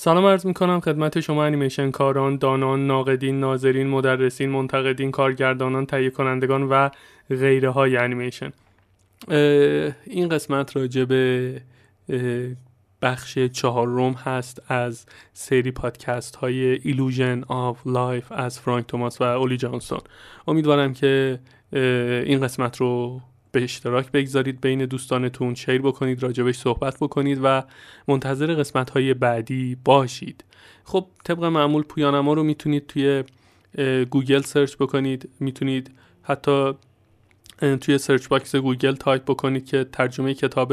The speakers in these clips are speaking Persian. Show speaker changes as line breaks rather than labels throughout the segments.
سلام عرض می کنم خدمت شما انیمیشن کاران، دانان، ناقدین، ناظرین، مدرسین، منتقدین، کارگردانان، تهیه کنندگان و غیره های انیمیشن این قسمت راجع به بخش چهارم هست از سری پادکست های Illusion of Life از فرانک توماس و اولی جانسون امیدوارم که این قسمت رو به اشتراک بگذارید بین دوستانتون share بکنید راجبش صحبت بکنید و منتظر قسمت های بعدی باشید. خب طبق معمول پویانما رو می‌تونید توی گوگل search بکنید. می‌تونید حتی توی search box گوگل تایپ بکنید که ترجمه کتاب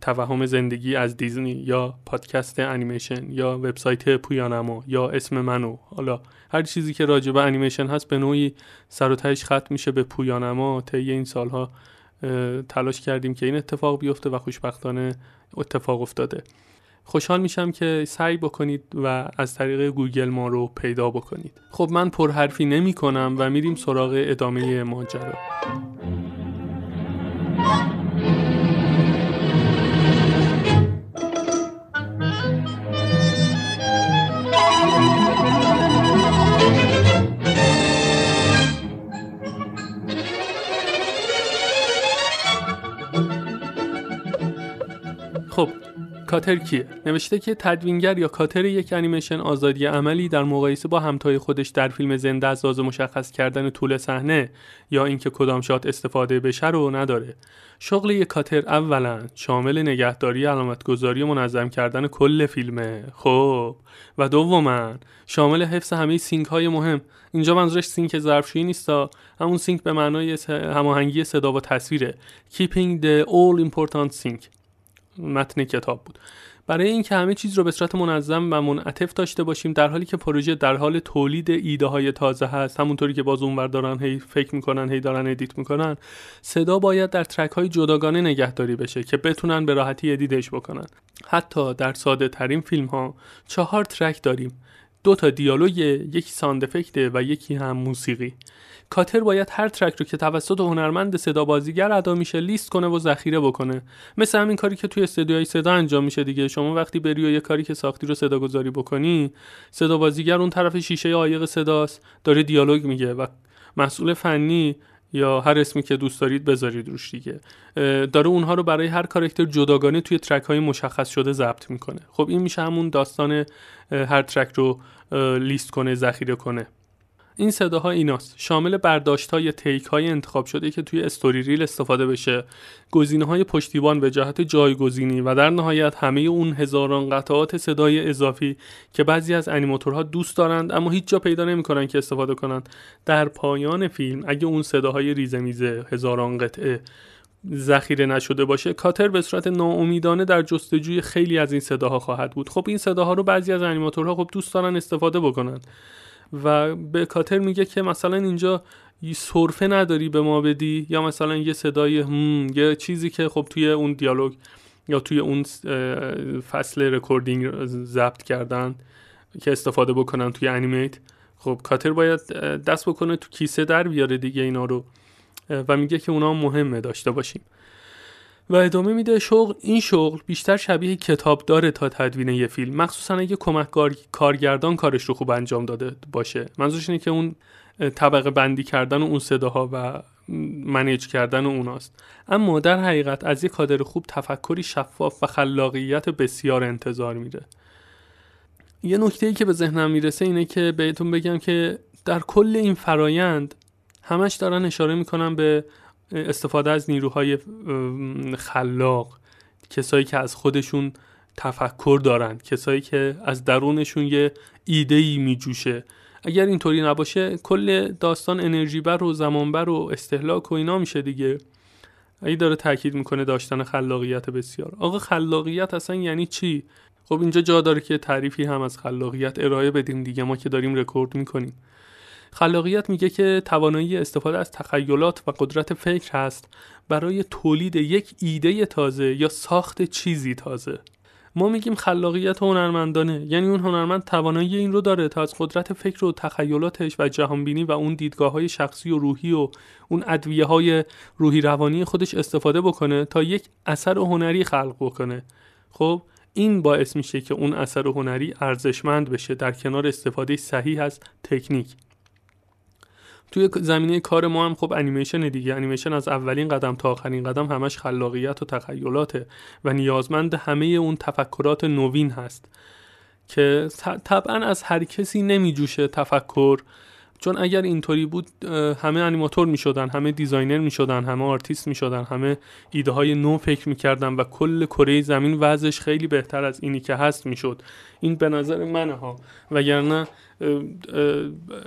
توهم زندگی از دیزنی یا پادکست انیمیشن یا وبسایت پویانما یا اسم منو. حالا هر چیزی که راجع به انیمیشن هست به نوعی سر و تهش ختم میشه به پویانما طی این سالها تلاش کردیم که این اتفاق بیفته و خوشبختانه اتفاق افتاده. خوشحال میشم که سعی بکنید و از طریق گوگل ما رو پیدا بکنید. خب من پرحرفی نمی کنم و میریم سراغ ادامه ماجرا. خب cutter کیه؟ نوشته که تدوینگر یا cutter یک انیمیشن آزادی عملی در مقایسه با همتای خودش در فیلم زنده از لحاظ مشخص کردن طول صحنه یا اینکه کدام shot استفاده بشه رو نداره. شغل یک cutter اولا شامل نگهداری علامتگذاری و منظم کردن کل فیلمه. خب و دوما شامل حفظ همه sync های مهم. اینجا منظورش سینک ظرفشویی نیستا. همون sync به معنای هماهنگی صدا و تصویره. Keeping the all important sync. متن کتاب بود. برای اینکه همه چیز رو به صورت منظم و منعطف داشته باشیم در حالی که پروژه در حال تولید ایده های تازه هست همونطوری که باز اونور دارن هی فکر می‌کنن هی دارن edit می‌کنن صدا باید در track های جداگانه نگهداری بشه که بتونن به راحتی edit ش بکنن. حتی در ساده ترین فیلم ها چهار track داریم. دو تا دیالوگ یکی sound و یکی هم موسیقی. کاتر باید هر ترک رو که توسط هنرمند صدا بازیگر ادا میشه لیست کنه و ذخیره بکنه. مثل همین کاری که توی استودیوهای صدا انجام میشه دیگه. شما وقتی بری و یه کاری که ساختی رو صدا گذاری بکنی صدا بازیگر اون طرف شیشه عایق صداست داره دیالوگ میگه و مسئول فنی یا هر اسمی که دوست دارید بذارید روش دیگه. داره اونها رو برای هر کارکتر جداگانه توی ترک های مشخص شده ضبط می‌کنه. خب این میشه همون داستان هر ترک رو لیست کنه ذخیره کنه. این صداها ایناست. شامل برداشت های تیک های انتخاب شده که توی استوری ریل استفاده بشه. گزینه های پشتیبان به جهت جایگزینی و در نهایت همه اون هزاران قطعات صدای اضافی که بعضی از انیماتورها دوست دارند اما هیچ جا پیدا نمی‌کنن که استفاده کنند. در پایان فیلم اگه اون صداهای ریزه میزه هزاران قطعه ذخیره نشده باشه کاتر به صورت ناامیدانه در جستجوی خیلی از این صداها خواهد بود. خب این صداها رو بعضی از انیماتورها خب دوست دارن استفاده بکنن. و به cutter میگه که مثلا اینجا سرفه نداری به ما بدی یا مثلا یه صدای اهم یه چیزی که خب توی اون دیالوگ یا توی اون فصل recording ضبط کردن که استفاده بکنن توی animate خب cutter باید دست بکنه تو کیسه در بیاره دیگه اینا رو و میگه که اونا مهمه داشته باشیم. و ادامه میده شغل این شغل بیشتر شبیه کتابداره تا تدوین یه فیلم. مخصوصا اگه کمک کارگردان کارش رو خوب انجام داده باشه. منظورش اینه که اون طبقه بندی کردن و اون صداها و منیج کردن اوناست. اما در حقیقت از یک کادر خوب تفکری شفاف و خلاقیت بسیار انتظار میره یه نکته ای که به ذهنم می‌رسه اینه که بهتون بگم که در کل این فرایند همش دارن اشاره می‌کنن به استفاده از نیروهای خلاق کسایی که از خودشون تفکر دارند کسایی که از درونشون یه ایده ای میجوشه. اگر اینطوری نباشه کل داستان انرژی بر و زمان بر و استهلاک و اینا میشه دیگه. ای داره تاکید می‌کنه داشتن خلاقیت بسیار. آقا خلاقیت اصلا یعنی چی؟ خب اینجا جا داره که تعریفی هم از خلاقیت ارائه بدیم دیگه ما که داریم رکورد می‌کنیم. خلاقیت میگه که توانایی استفاده از تخیلات و قدرت فکر هست برای تولید یک ایده تازه یا ساخت چیزی تازه. ما میگیم خلاقیت هنرمندانه یعنی اون هنرمند توانایی این رو داره تا از قدرت فکر و تخیلاتش و جهانبینی و اون دیدگاه های شخصی و روحی و اون ادویه های روحی روانی خودش استفاده بکنه تا یک اثر هنری خلق بکنه. خب این باعث میشه که اون اثر هنری ارزشمند بشه در کنار استفاده صحیح از تکنیک. توی زمینه کار ما هم خب انیمیشن دیگه. انیمیشن از اولین قدم تا آخرین قدم همش خلاقیت و تخیلاته و نیازمند همه اون تفکرات نوین هست که طبعا از هر کسی نمیجوشه تفکر. چون اگر اینطوری بود همه انیماتور می شدن همه designer می شدن همه آرتیست می شدن همه ایده های نو فکر می کردن و کل کره زمین وضعش خیلی بهتر از اینی که هست می شد این به نظر منه ها. وگرنه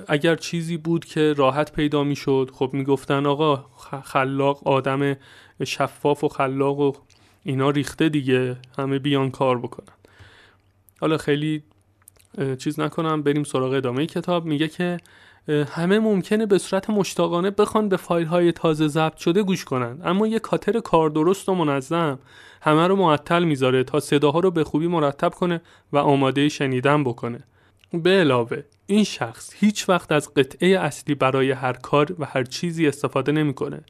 اگر چیزی بود که راحت پیدا می شد خب می گفتن آقا خلاق آدم شفاف و خلاق و اینا ریخته دیگه همه بیان کار بکنن. حالا خیلی چیز نکنم بریم سراغ ادامه کتاب. میگه که همه ممکنه به صورت مشتاقانه بخوان به فایل های تازه ضبط شده گوش کنند. اما یه کاتر کار درست و منظم همه رو معطل می‌ذاره تا صداها رو به خوبی مرتب کنه و آماده شنیدن بکنه. به علاوه این شخص هیچ وقت از قطعه اصلی برای هر کار و هر چیزی استفاده نمی‌کنه.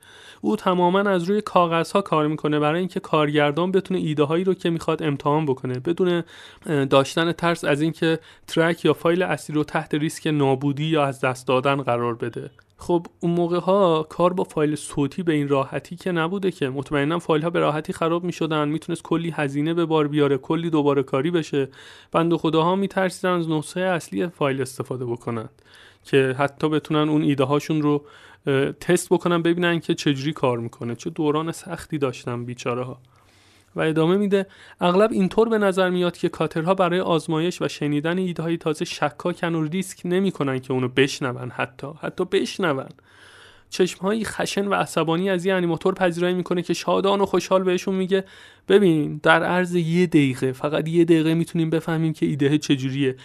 او تماما از روی کاغذ ها کار می‌کنه برای اینکه کارگردان بتونه ایده هایی رو که می‌خواد امتحان بکنه بدون داشتن ترس از اینکه ترک یا فایل اصلی رو تحت ریسک نابودی یا از دست دادن قرار بده خب اون موقع ها کار با فایل صوتی به این راحتی که نبوده که. مطمئنا فایل ها به راحتی خراب می شدن می‌تونست کلی هزینه به بار بیاره کلی دوباره کاری بشه. بند خداها میترسیدن از نسخه اصلی فایل استفاده بکنن که حتی بتونن اون ایده هاشون رو تست بکنن ببینن که چجوری کار می‌کنه. چه دوران سختی داشتن بیچاره ها و ادامه میده. اغلب اینطور به نظر میاد که کاترها برای آزمایش و شنیدن ایده های تازه شکاکن و ریسک نمی‌کنن که اونو بشنون حتی. حتی بشنون. چشمهایی خشن و عصبانی از یه انیماتور پذیرایی می‌کنه که شادان و خوشحال بهشون میگه ببین در عرض یه دقیقه فقط یه دقیقه می‌تونیم بفهمیم که ایده چجوریه.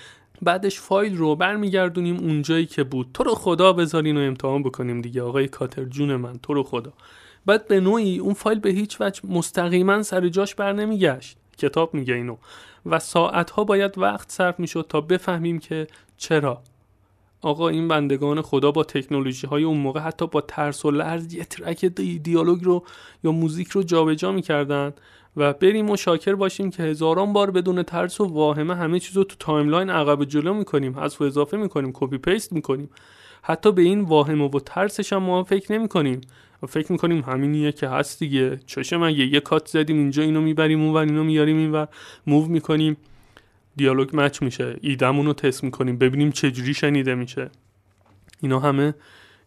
بعدش فایل رو برمیگردونیم اونجایی که بود. تو رو خدا بذارین و امتحان بکنیم دیگه آقای کاتر جون من تو رو خدا. بعد به نوعی اون فایل به هیچ وجه مستقیما سر جاش بر نمیگشت. کتاب میگه اینو. و ساعتها باید وقت صرف می‌شد تا بفهمیم که چرا. آقا این بندگان خدا با تکنولوژی های اون موقع حتی با ترس و لرز یه ترک دیالوگ رو یا موزیک رو جابجا می‌کردن و بریم و شاکر باشیم که هزاران بار بدون ترس و واهمه همه چیز رو تو timeline عقب جلو می‌کنیم حذف و اضافه می‌کنیم copy paste می‌کنیم. حتی به این واهمه و ترسش هم ما فکر نمی‌کنیم. و فکر می‌کنیم همینیه که هست دیگه. چشه مگه یه cut زدیم اینجا اینو می‌بریم اون اینو میاریم اینور. move می‌کنیم. دیالوگ match میشه. ایدمون رو تست می‌کنیم. ببینیم چجوری شنیده میشه. اینا همه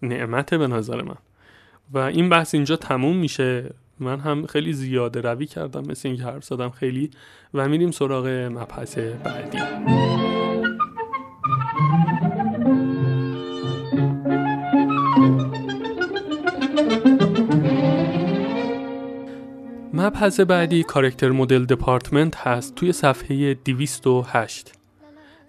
نعمته به نظر من. و این بحث اینجا تموم میشه. من هم خیلی زیاده روی کردم. مثل اینکه حرف زدم خیلی. و میریم سراغ مبحث بعدی. مبحث بعدی کارکتر مدل دپارتمنت هست توی صفحه 208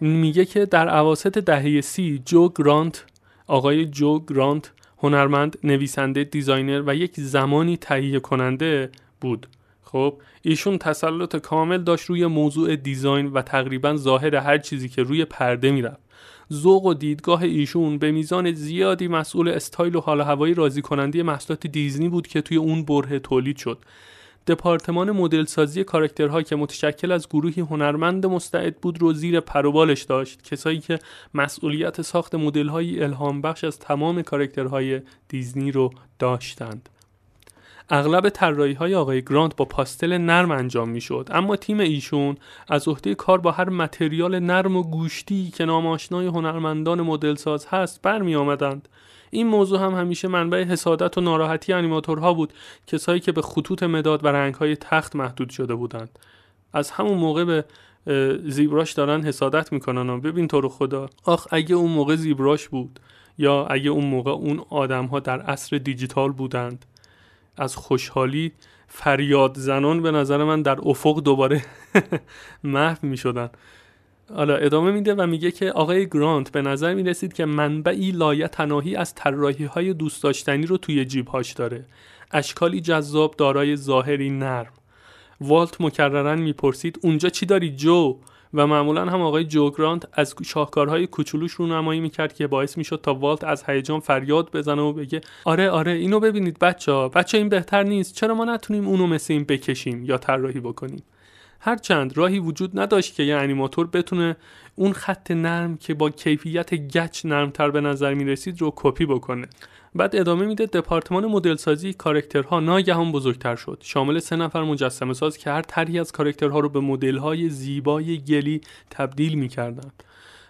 میگه که در اواسط دهه سی جو گرانت آقای جو گرانت هنرمند، نویسنده، designer و یک زمانی تهیه کننده بود. خب ایشون تسلط کامل داشت روی موضوع design و تقریبا ظاهر هر چیزی که روی پرده می‌رفت. ذوق و دیدگاه ایشون به میزان زیادی مسئول استایل و حال هوایی راضی کننده محصولات دیزنی بود که توی اون برهه تولید شد. دپارتمان مدل سازی کاراکترها که متشکل از گروهی هنرمند مستعد بود رو زیر پروبالش داشت. کسایی که مسئولیت ساخت مدل‌های الهام بخش از تمام کاراکترهای دیزنی رو داشتند. اغلب طراحی های آقای گرانت با پاستل نرم انجام می شد اما تیم ایشون از عهده کار با هر متریال نرم و گوشتی که ناماشنای هنرمندان مدلساز هست برمی آمدند این موضوع هم همیشه منبع حسادت و ناراحتی انیماتورها بود کسایی که به خطوط مداد و رنگهای تخت محدود شده بودند. از همون موقع به زیبراش دارن حسادت می‌کنن و ببین تو رو خدا. آخ اگه اون موقع زیبراش بود یا اگه اون موقع اون آدم ها در عصر دیجیتال بودند. از خوشحالی فریاد زنان به نظر من در افق دوباره محو می شدن حالا ادامه میده و میگه که آقای گرانت به نظر می رسید که منبعی لایه تناهی از طراحی های دوست داشتنی رو توی جیبهاش داره. اشکالی جذاب دارای ظاهری نرم. والت مکررن می‌پرسید اونجا چی داری جو؟ و معمولا هم آقای جو گرانت از شاهکارهای کوچولوش رو نمایی می‌کرد که باعث می‌شد تا والت از هیجان فریاد بزنه و بگه آره آره اینو ببینید بچه ها بچه این بهتر نیست چرا ما نتونیم اونو مثل این بکشیم یا طراحی بکنیم؟ هرچند راهی وجود نداشت که یه انیماتور بتونه اون خط نرم که با کیفیت گچ نرمتر به نظر می رسید رو کپی بکنه. بعد ادامه میده دپارتمان مدل سازی کارکترها ناگهان بزرگتر شد. شامل سه نفر مجسمه ساز که هر طرحی از کارکترها رو به مدل های زیبای گلی تبدیل می‌کردند.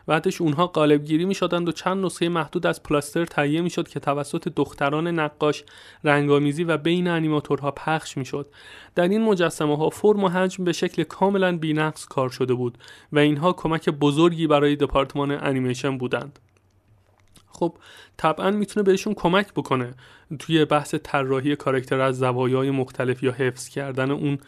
بعدش اونها قالبگیری می شدند و چند نسخه محدود از پلاستر تهیه می شد که توسط دختران نقاش رنگامیزی و بین انیماتورها پخش می شد. در این مجسمه ها فرم و حجم به شکل کاملا بینقص کار شده بود و اینها کمک بزرگی برای دپارتمان انیمیشن بودند. خب طبعا می‌تونه بهشون کمک بکنه توی بحث طراحی کارکتر از زوایای مختلف یا حفظ کردن اون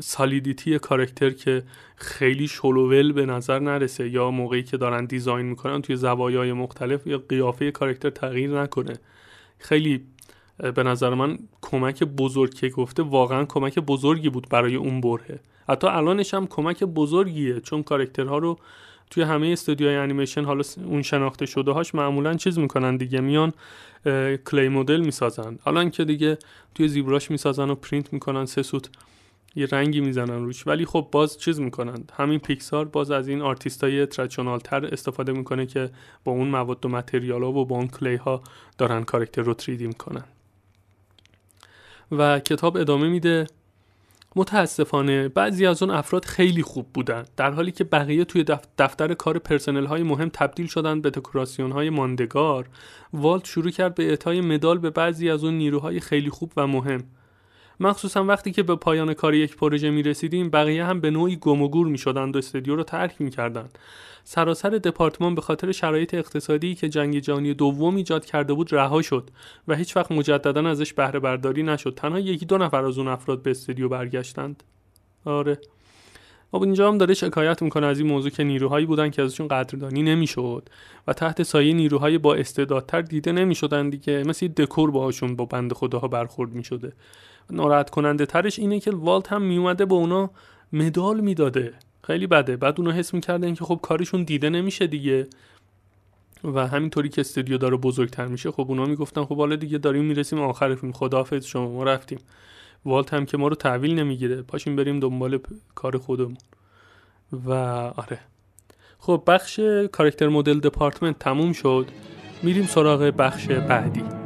سالیدیتی کارکتر که خیلی شلوول به نظر نرسه یا موقعی که دارن دیزاین می‌کنن توی زوایای مختلف یا قیافه کارکتر تغییر نکنه. خیلی به نظر من کمک بزرگ که گفته واقعا کمک بزرگی بود برای اون بره حتی الانش هم کمک بزرگیه چون کارکترها رو توی همه استودیوهای انیمیشن حالا اون شناخته شده هاش معمولا چیز می‌کنن دیگه میان کلی مدل می‌سازن. الان که دیگه توی ZBrush می‌سازن و پرینت می‌کنن سه سوت یه رنگی می‌زنن روش. ولی خب باز چیز می‌کنن همین پیکسار باز از این آرتیستای traditional تر استفاده می‌کنه که با اون مواد و material ها و با اون clay ها دارن character رو 3D می‌کنن. و کتاب ادامه میده. متاسفانه بعضی از اون افراد خیلی خوب بودن. در حالی که بقیه توی دفتر کار پرسنل های مهم تبدیل شدن به دکوراسیون های ماندگار والت شروع کرد به اعطای مدال به بعضی از اون نیروهای خیلی خوب و مهم. مخصوصا وقتی که به پایان کار یک پروژه می رسیدیم بقیه هم به نوعی گم و گور می شدند و استودیو رو ترک می کردند. سراسر دپارتمان به خاطر شرایط اقتصادی که جنگ جهانی دوم ایجاد کرده بود رها شد و هیچ وقت مجددا ازش بهره برداری نشد. تنها یکی دو نفر از اون افراد به استودیو برگشتند. آره. خب اینجا هم داره شکایت می‌کنه از این موضوع که نیروهایی بودن که ازشون قدردانی نمی‌شد و تحت سایه نیروهای با استعدادتر دیده نمی‌شدن دیگه. مثل دکور باهاشون با بند خداها برخورد می‌شده. ناراحت کننده ترش اینه که والت هم میومده به اونا مدال می‌داده. خیلی بده. بعد اونا حس می‌کردن که خب کارشون دیده نمیشه دیگه. و همینطوری که استودیو داره بزرگتر میشه خب اونا می‌گفتن خب حالا دیگه داریم می‌رسیم آخر فیلم خداحافظ شما. ما رفتیم. والت هم که ما رو تحویل نمی‌گیره. پاشیم بریم دنبال کار خودمون. و آره. خب بخش کارکتر مدل دپارتمنت تموم شد. میریم سراغ بخش بعدی.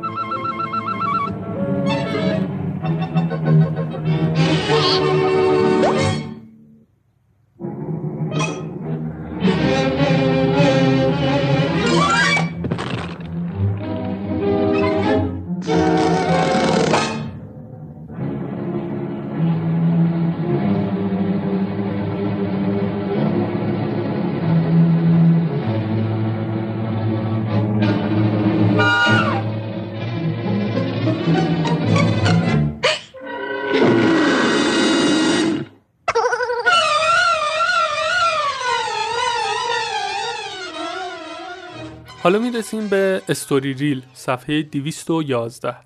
حالا می‌رسیم به استوری ریل صفحه 211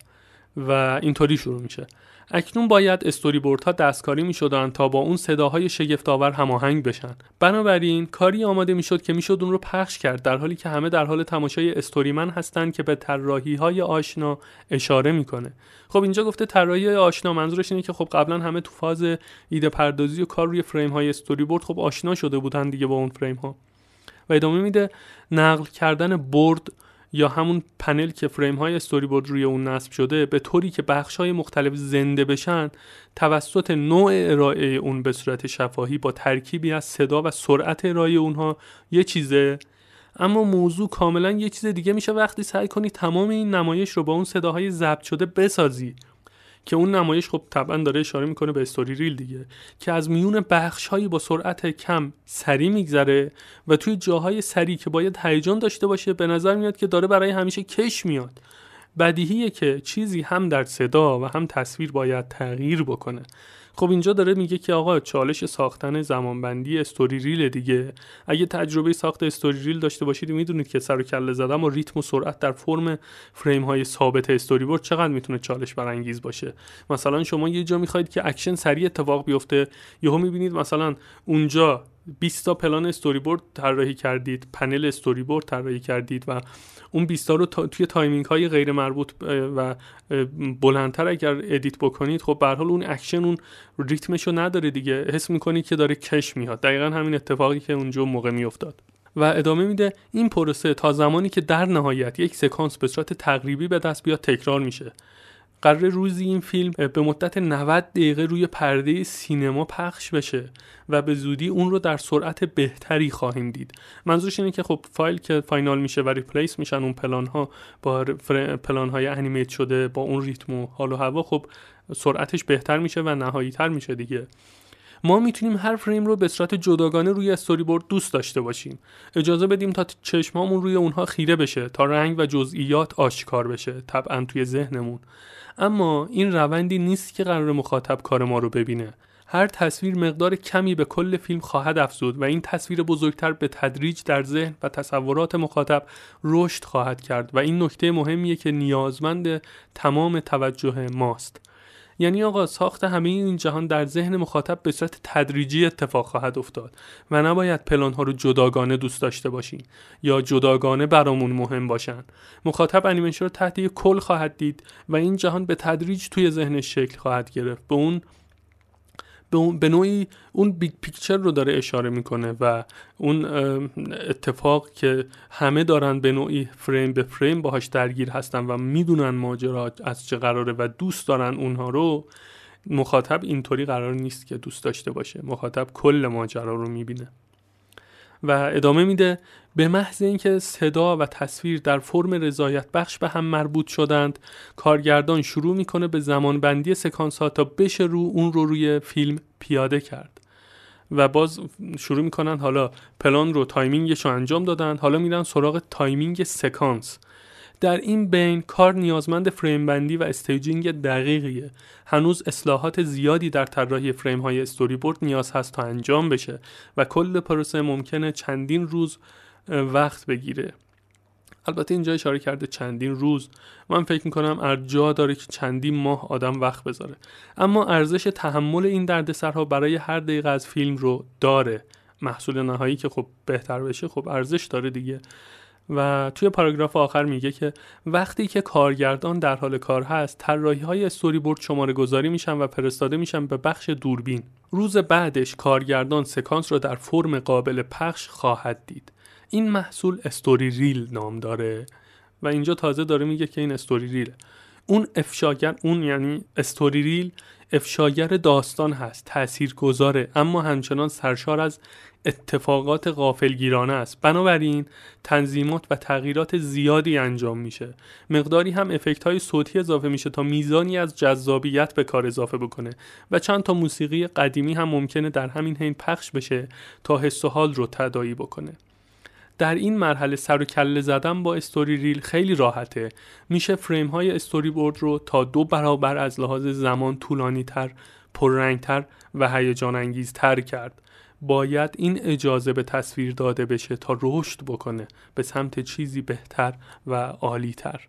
و اینطوری شروع میشه. اکنون باید استوری ها دستکاری می شدن تا با اون صداهای شگفتآور هماهنگ بشن. بنابراین کاری آماده می شد که می‌شد اون رو پخش کرد در حالی که همه در حال تماشای استوریمن هستند که به طراحی های آشنا اشاره می‌کنه. خب اینجا گفته طراحی آشنا منظورش اینه که خب قبلا همه تو فاز ایده پردازی و کار روی فریم های استوری بورد خب آشنا شده بودن دیگه با اون فریم ها و ادامه میده نقل کردن برد یا همون پنل که فریم های استوری بورد روی اون نصب شده به طوری که بخش های مختلف زنده بشن توسط نوع ارائه اون به صورت شفاهی با ترکیبی از صدا و سرعت ارائه اونها یه چیزه. اما موضوع کاملا یه چیز دیگه میشه. وقتی سعی کنی تمام این نمایش رو با اون صداهای ضبط شده بسازی. که اون نمایش خب طبعا داره اشاره می‌کنه به استوری ریل دیگه که از میون بخش هایی با سرعت کم سری میگذره و توی جاهای سری که باید هیجان داشته باشه به نظر میاد که داره برای همیشه کش میاد. بدیهیه که چیزی هم در صدا و هم تصویر باید تغییر بکنه. خب اینجا داره میگه که آقا چالش ساختن زمانبندی استوری ریل دیگه. اگه تجربه ساخت استوری ریل داشته باشید می‌دونید که سر و کله زدن و ریتم و سرعت در فرم فریم های ثابت استوری بورد چقدر می‌تونه چالش برانگیز باشه. مثلا شما یه جا می‌خواید که اکشن سریع اتفاق بیفته یهو می‌بینید مثلا اونجا 20 تا پلان استوری بورد طراحی کردید panel storyboard طراحی کردید و اون 20 تا رو توی timing های غیر مربوط و بلندتر اگر edit بکنید خب به اون اکشن اون ریتمشو نداره دیگه. حس می‌کنید که داره کش میاد. دقیقا همین اتفاقی که اون موقع میافتاد. و ادامه میده این پروسه تا زمانی که در نهایت یک سکانس به صورت تقریبی به دست بیاد تکرار میشه. قراره روزی این فیلم به مدت 90 دقیقه روی پرده سینما پخش بشه و به زودی اون رو در سرعت بهتری خواهیم دید. منظورش اینه که خب فایل که final میشه و replace میشن اون پلان ها با پلان های animate شده با اون ریتم و حال و هوا خب سرعتش بهتر میشه و نهایی تر میشه دیگه. ما می‌تونیم هر فریم رو به صورت جداگانه روی استوری بورد دوست داشته باشیم. اجازه بدیم تا چشمامون روی اونها خیره بشه تا رنگ و جزئیات آشکار بشه طبعا توی ذهنمون. اما این روندی نیست که قرار مخاطب کار ما رو ببینه. هر تصویر مقدار کمی به کل فیلم خواهد افزود و این تصویر بزرگتر به تدریج در ذهن و تصورات مخاطب رشد خواهد کرد و این نکته مهمیه که نیازمند تمام توجه ماست. یعنی آقا ساخت همه این جهان در ذهن مخاطب به صورت تدریجی اتفاق خواهد افتاد و نباید پلان ها رو جداگانه دوست داشته باشیم یا جداگانه برامون مهم باشن. مخاطب انیمیشن رو تحت یک کل خواهد دید و این جهان به تدریج توی ذهنش شکل خواهد گرفت. به اون به نوعی اون big picture رو داره اشاره می‌کنه و اون اتفاق که همه دارن به نوعی فریم به فریم باهاش درگیر هستن و می‌دونن ماجرا از چه قراره و دوست دارن اونها رو مخاطب اینطوری قرار نیست که دوست داشته باشه. مخاطب کل ماجرا رو می‌بینه. و ادامه میده به محض اینکه صدا و تصویر در فرم رضایت بخش به هم مربوط شدند کارگردان شروع می‌کنه به زمانبندی سکانس ها تا بشه رو اون رو روی فیلم پیاده کرد. و باز شروع می‌کنن حالا پلان رو timing ش رو انجام دادن حالا میرن سراغ timing سکانس. در این بین کار نیازمند فریم بندی و staging دقیقیه. هنوز اصلاحات زیادی در طراحی فریم های استوری بورد نیاز هست تا انجام بشه و کل پروسه ممکنه چندین روز وقت بگیره. البته اینجا اشاره کرده چندین روز. من فکر می‌کنم ارجا داره که چندین ماه آدم وقت بذاره. اما ارزش تحمل این دردسرها برای هر دقیقه از فیلم رو داره. محصول نهایی که خب بهتر بشه خب ارزش داره دیگه. و توی پاراگراف آخر میگه که وقتی که کارگردان در حال کار هست طراحی های استوری بورد شماره گذاری میشن و فرستاده میشن به بخش دوربین. روز بعدش کارگردان سکانس رو در فرم قابل پخش خواهد دید. این محصول استوری ریل نام داره. و اینجا تازه داره میگه که این استوری ریله اون افشاگر اون یعنی استوری ریل افشاگر داستان هست تأثیر گذاره اما همچنان سرشار از اتفاقات غافلگیرانه است. بنابراین تنظیمات و تغییرات زیادی انجام میشه. مقداری هم افکت های صوتی اضافه میشه تا میزانی از جذابیت به کار اضافه بکنه و چند تا موسیقی قدیمی هم ممکنه در همین حین پخش بشه تا حس و حال رو تدایی بکنه. در این مرحله سر و کله زدن با استوری ریل خیلی راحته. میشه فریم های استوری بورد رو تا دو برابر از لحاظ زمان طولانی تر پررنگتر و هیجان انگیز تر کرد. باید این اجازه به تصویر داده بشه تا رشد بکنه به سمت چیزی بهتر و عالی تر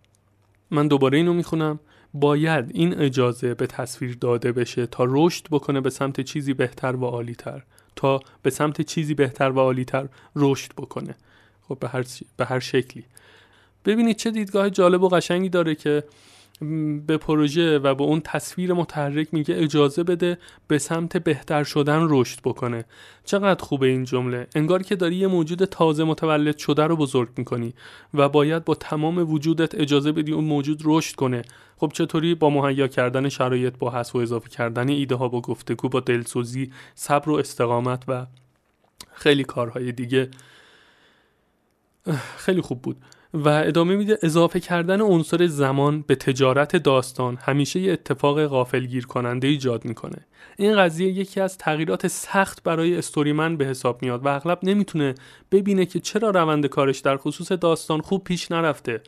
من دوباره اینو می‌خونم. باید این اجازه به تصویر داده بشه تا رشد بکنه به سمت چیزی بهتر و عالی تر تا به سمت چیزی بهتر و عالی تر رشد بکنه. خب به هر, به هر شکلی. ببینید چه دیدگاه جالب و قشنگی داره که به پروژه و به اون تصویر متحرک میگه اجازه بده به سمت بهتر شدن رشد بکنه. چقدر خوبه این جمله. انگار که داری یه موجود تازه متولد شده رو بزرگ می‌کنی و باید با تمام وجودت اجازه بدی اون موجود رشد کنه. خب چطوری با مهیا کردن شرایط با حس و اضافه کردن ایده ها با گفتگو با دلسوزی صبر و استقامت و خیلی کارهای دیگه خیلی خوب بود. و ادامه میده اضافه کردن عنصر زمان به تجارت داستان همیشه یه اتفاق غافلگیر کننده ایجاد می‌کنه. این قضیه یکی از تغییرات سخت برای استوریمن به حساب میاد و اغلب نمی‌تونه ببینه که چرا روند کارش در خصوص داستان خوب پیش نرفته.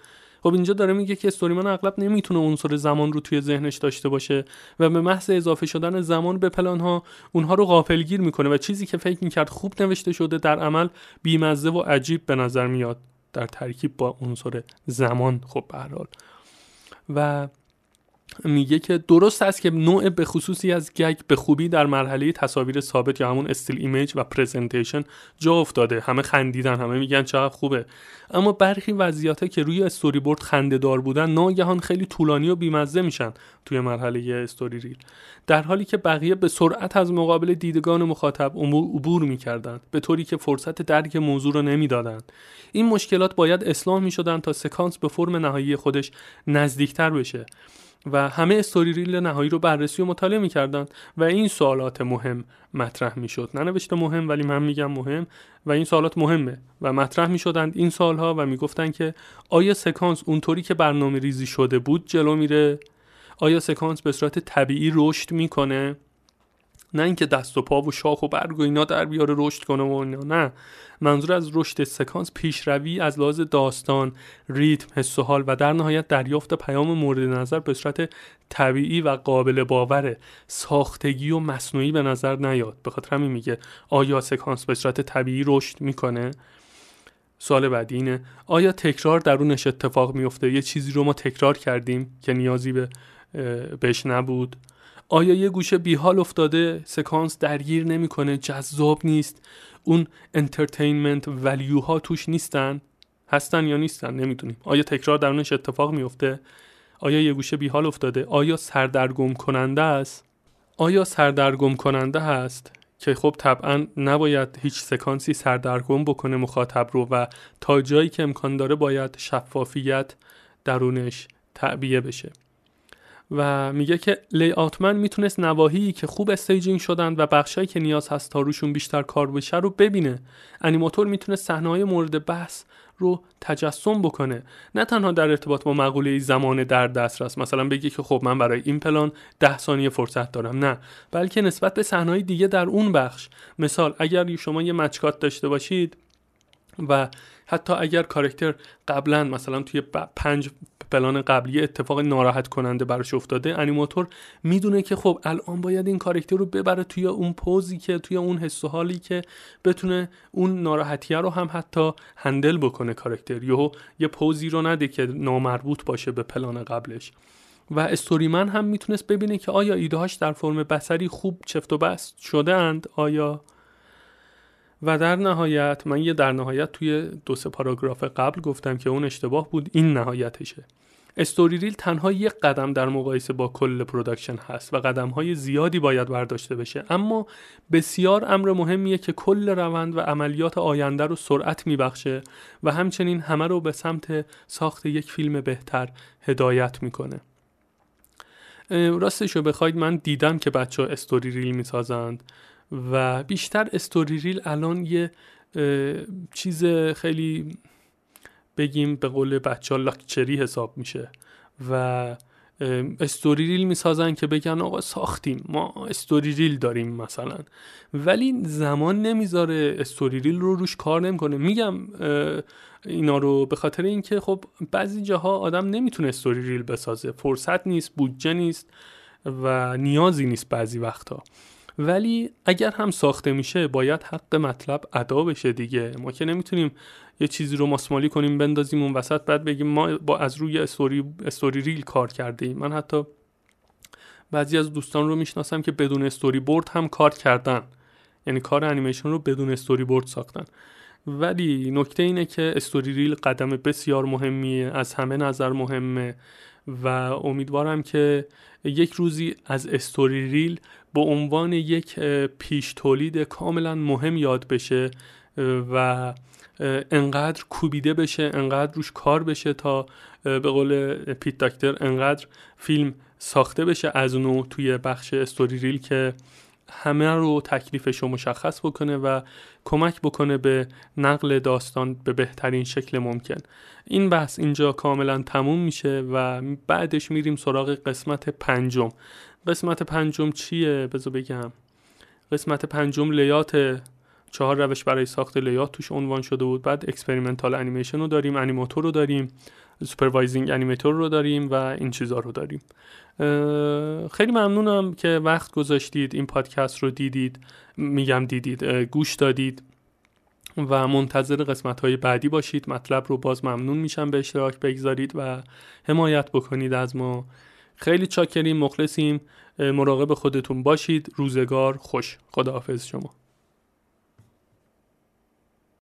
خب اینجا داره میگه که story man اغلب نمی‌تونه عنصر زمان رو توی ذهنش داشته باشه و به محض اضافه شدن زمان به پلان ها اونها رو غافلگیر می‌کنه و چیزی که فکر می‌کرد خوب نوشته شده در عمل بیمزه و عجیب به نظر میاد در ترکیب با عنصر زمان خب به و میگه که درست است که نوع به خصوصی از gag به خوبی در مرحله تصاویر ثابت یا همون still image و presentation جا افتاده. همه خندیدن همه میگن چقدر خوبه. اما برخی وضعیت که روی استوری بورد خنده دار بودن ناگهان خیلی طولانی و بیمزه میشن توی مرحله استوری ریل در حالی که بقیه به سرعت از مقابل دیدگان مخاطب عبور می‌کردند به طوری که فرصت درک موضوع رو نمی‌دادند. این مشکلات باید اصلاح می‌شدن تا سکانس به فرم نهایی خودش نزدیکتر بشه. و همه استوری ریل نهایی رو بررسی و مطالعه می‌کردن و این سوالات مهم مطرح می‌شد. ننوشته مهم ولی من میگم مهم و این سوالات مهمه و مطرح می‌شدند این سالها و می‌گفتن که آیا سکانس اونطوری که برنامه ریزی شده بود جلو میره؟ آیا سکانس به صورت طبیعی رشد می‌کنه؟ نه اینکه دست و پا و شاخ و برگ و اینا در بیاره رشد کنه و اینا نه. منظور از رشد سکانس پیشروی از لحاظ داستان ریتم حس و حال و در نهایت دریافت پیام مورد نظر به صورت طبیعی و قابل باوره. ساختگی و مصنوعی به نظر نیاد. به خاطر همین میگه آیا سکانس به صورت طبیعی رشد می‌کنه؟ سوال بعدی اینه آیا تکرار درونش اتفاق میفته یه چیزی رو ما تکرار کردیم که نیازی به بهش نبود. آیا یه گوشه بیحال افتاده؟ سکانس درگیر نمی‌کنه جذاب نیست. اون entertainment value ها توش نیستن؟ هستن یا نیستن؟ نمی‌دونیم. آیا تکرار درونش اتفاق میفته آیا یه گوشه بیحال افتاده؟ آیا سردرگم کننده است؟ آیا سردرگم کننده هست؟ که خب طبعا نباید هیچ سکانسی سردرگم بکنه مخاطب رو و تا جایی که امکان داره باید شفافیت درونش تعبیه بشه. و میگه که layout man می‌تونست نواحی که خوب staging شدن و بخشایی که نیاز هست تا روشون بیشتر کار بشه رو ببینه. انیماتور می‌تونست صحنه‌های مورد بحث رو تجسم بکنه. نه تنها در ارتباط با مقوله زمان در دسترس مثلا بگی که خب من برای این پلان ده ثانیه فرصت دارم. نه بلکه نسبت به صحنه‌های دیگه در اون بخش. مثال اگر شما یه مچکات داشته باشید و حتی اگر کارکتر قبلا مثلا توی پنج پلان قبلی اتفاق ناراحت کننده براش افتاده انیماتور می‌دونه که خب الان باید این کارکتر رو ببره توی اون پوزی که توی اون حس و حالی که بتونه اون ناراحتیه رو هم حتی handle بکنه کارکتر یهو یه پوزی رو نده که نامربوط باشه به پلان قبلش. و story man هم می‌تونست ببینه که آیا ایدههاش در فرم بصری خوب چفت و بست شده اند آیا و در نهایت من یه در نهایت توی دو سه پاراگراف قبل گفتم که اون اشتباه بود این نهایتشه. story reel تنها یک قدم در مقایسه با کل production هست و قدم های زیادی باید برداشته بشه. اما بسیار امر مهمیه که کل روند و عملیات آینده رو سرعت میبخشه و همچنین همه رو به سمت ساخت یک فیلم بهتر هدایت می‌کنه. راستش رو بخواید من دیدم که بچه ها استوری ریل می‌سازند. و بیشتر استوری ریل الان یه چیز خیلی بگیم به قول بچه ها لاکچری حساب میشه و story reel می‌سازن که بگن آقا ساختیم ما story reel داریم مثلا. ولی زمان نمی‌ذاره story reel رو روش کار نمی‌کنه. میگم اینا رو به خاطر اینکه خب بعضی جاها آدم نمی‌تونه story reel بسازه. فرصت نیست بودجه نیست و نیازی نیست بعضی وقتا ولی اگر هم ساخته میشه باید حق مطلب ادا بشه دیگه. ما که نمی‌تونیم یه چیزی رو ماسمالی کنیم بندازیم اون وسط بعد بگیم ما با از روی story, story reel کار کرده ایم من حتی بعضی از دوستان رو می‌شناسم که بدون استوری بورد هم کار کردن. یعنی کار انیمیشن رو بدون استوری بورد ساختن. ولی نکته اینه که story reel قدم بسیار مهمیه از همه نظر مهمه. و امیدوارم که یک روزی از story reel به عنوان یک پیش تولید کاملا مهم یاد بشه و انقدر کوبیده بشه انقدر روش کار بشه تا به قول پیت داکتر انقدر فیلم ساخته بشه از نو توی بخش story reel که همه رو تکلیفش رو مشخص بکنه و کمک بکنه به نقل داستان به بهترین شکل ممکن. این بحث اینجا کاملا تموم میشه و بعدش میریم سراغ قسمت پنجم. قسمت پنجم چیه؟ بذار بگم. قسمت پنجم layout چهار روش برای ساخت layout توش عنوان شده بود. بعد experimental animation رو داریم انیماتور رو داریم. supervising animator رو داریم و این چیزها رو داریم. خیلی ممنونم که وقت گذاشتید این پادکست رو دیدید. میگم دیدید گوش دادید و منتظر قسمت های بعدی باشید. مطلب رو باز ممنون میشم به اشتراک بگذارید و حمایت بکنید از ما. خیلی چاکریم مخلصیم. مراقب خودتون باشید. روزگار خوش. خداحافظ شما.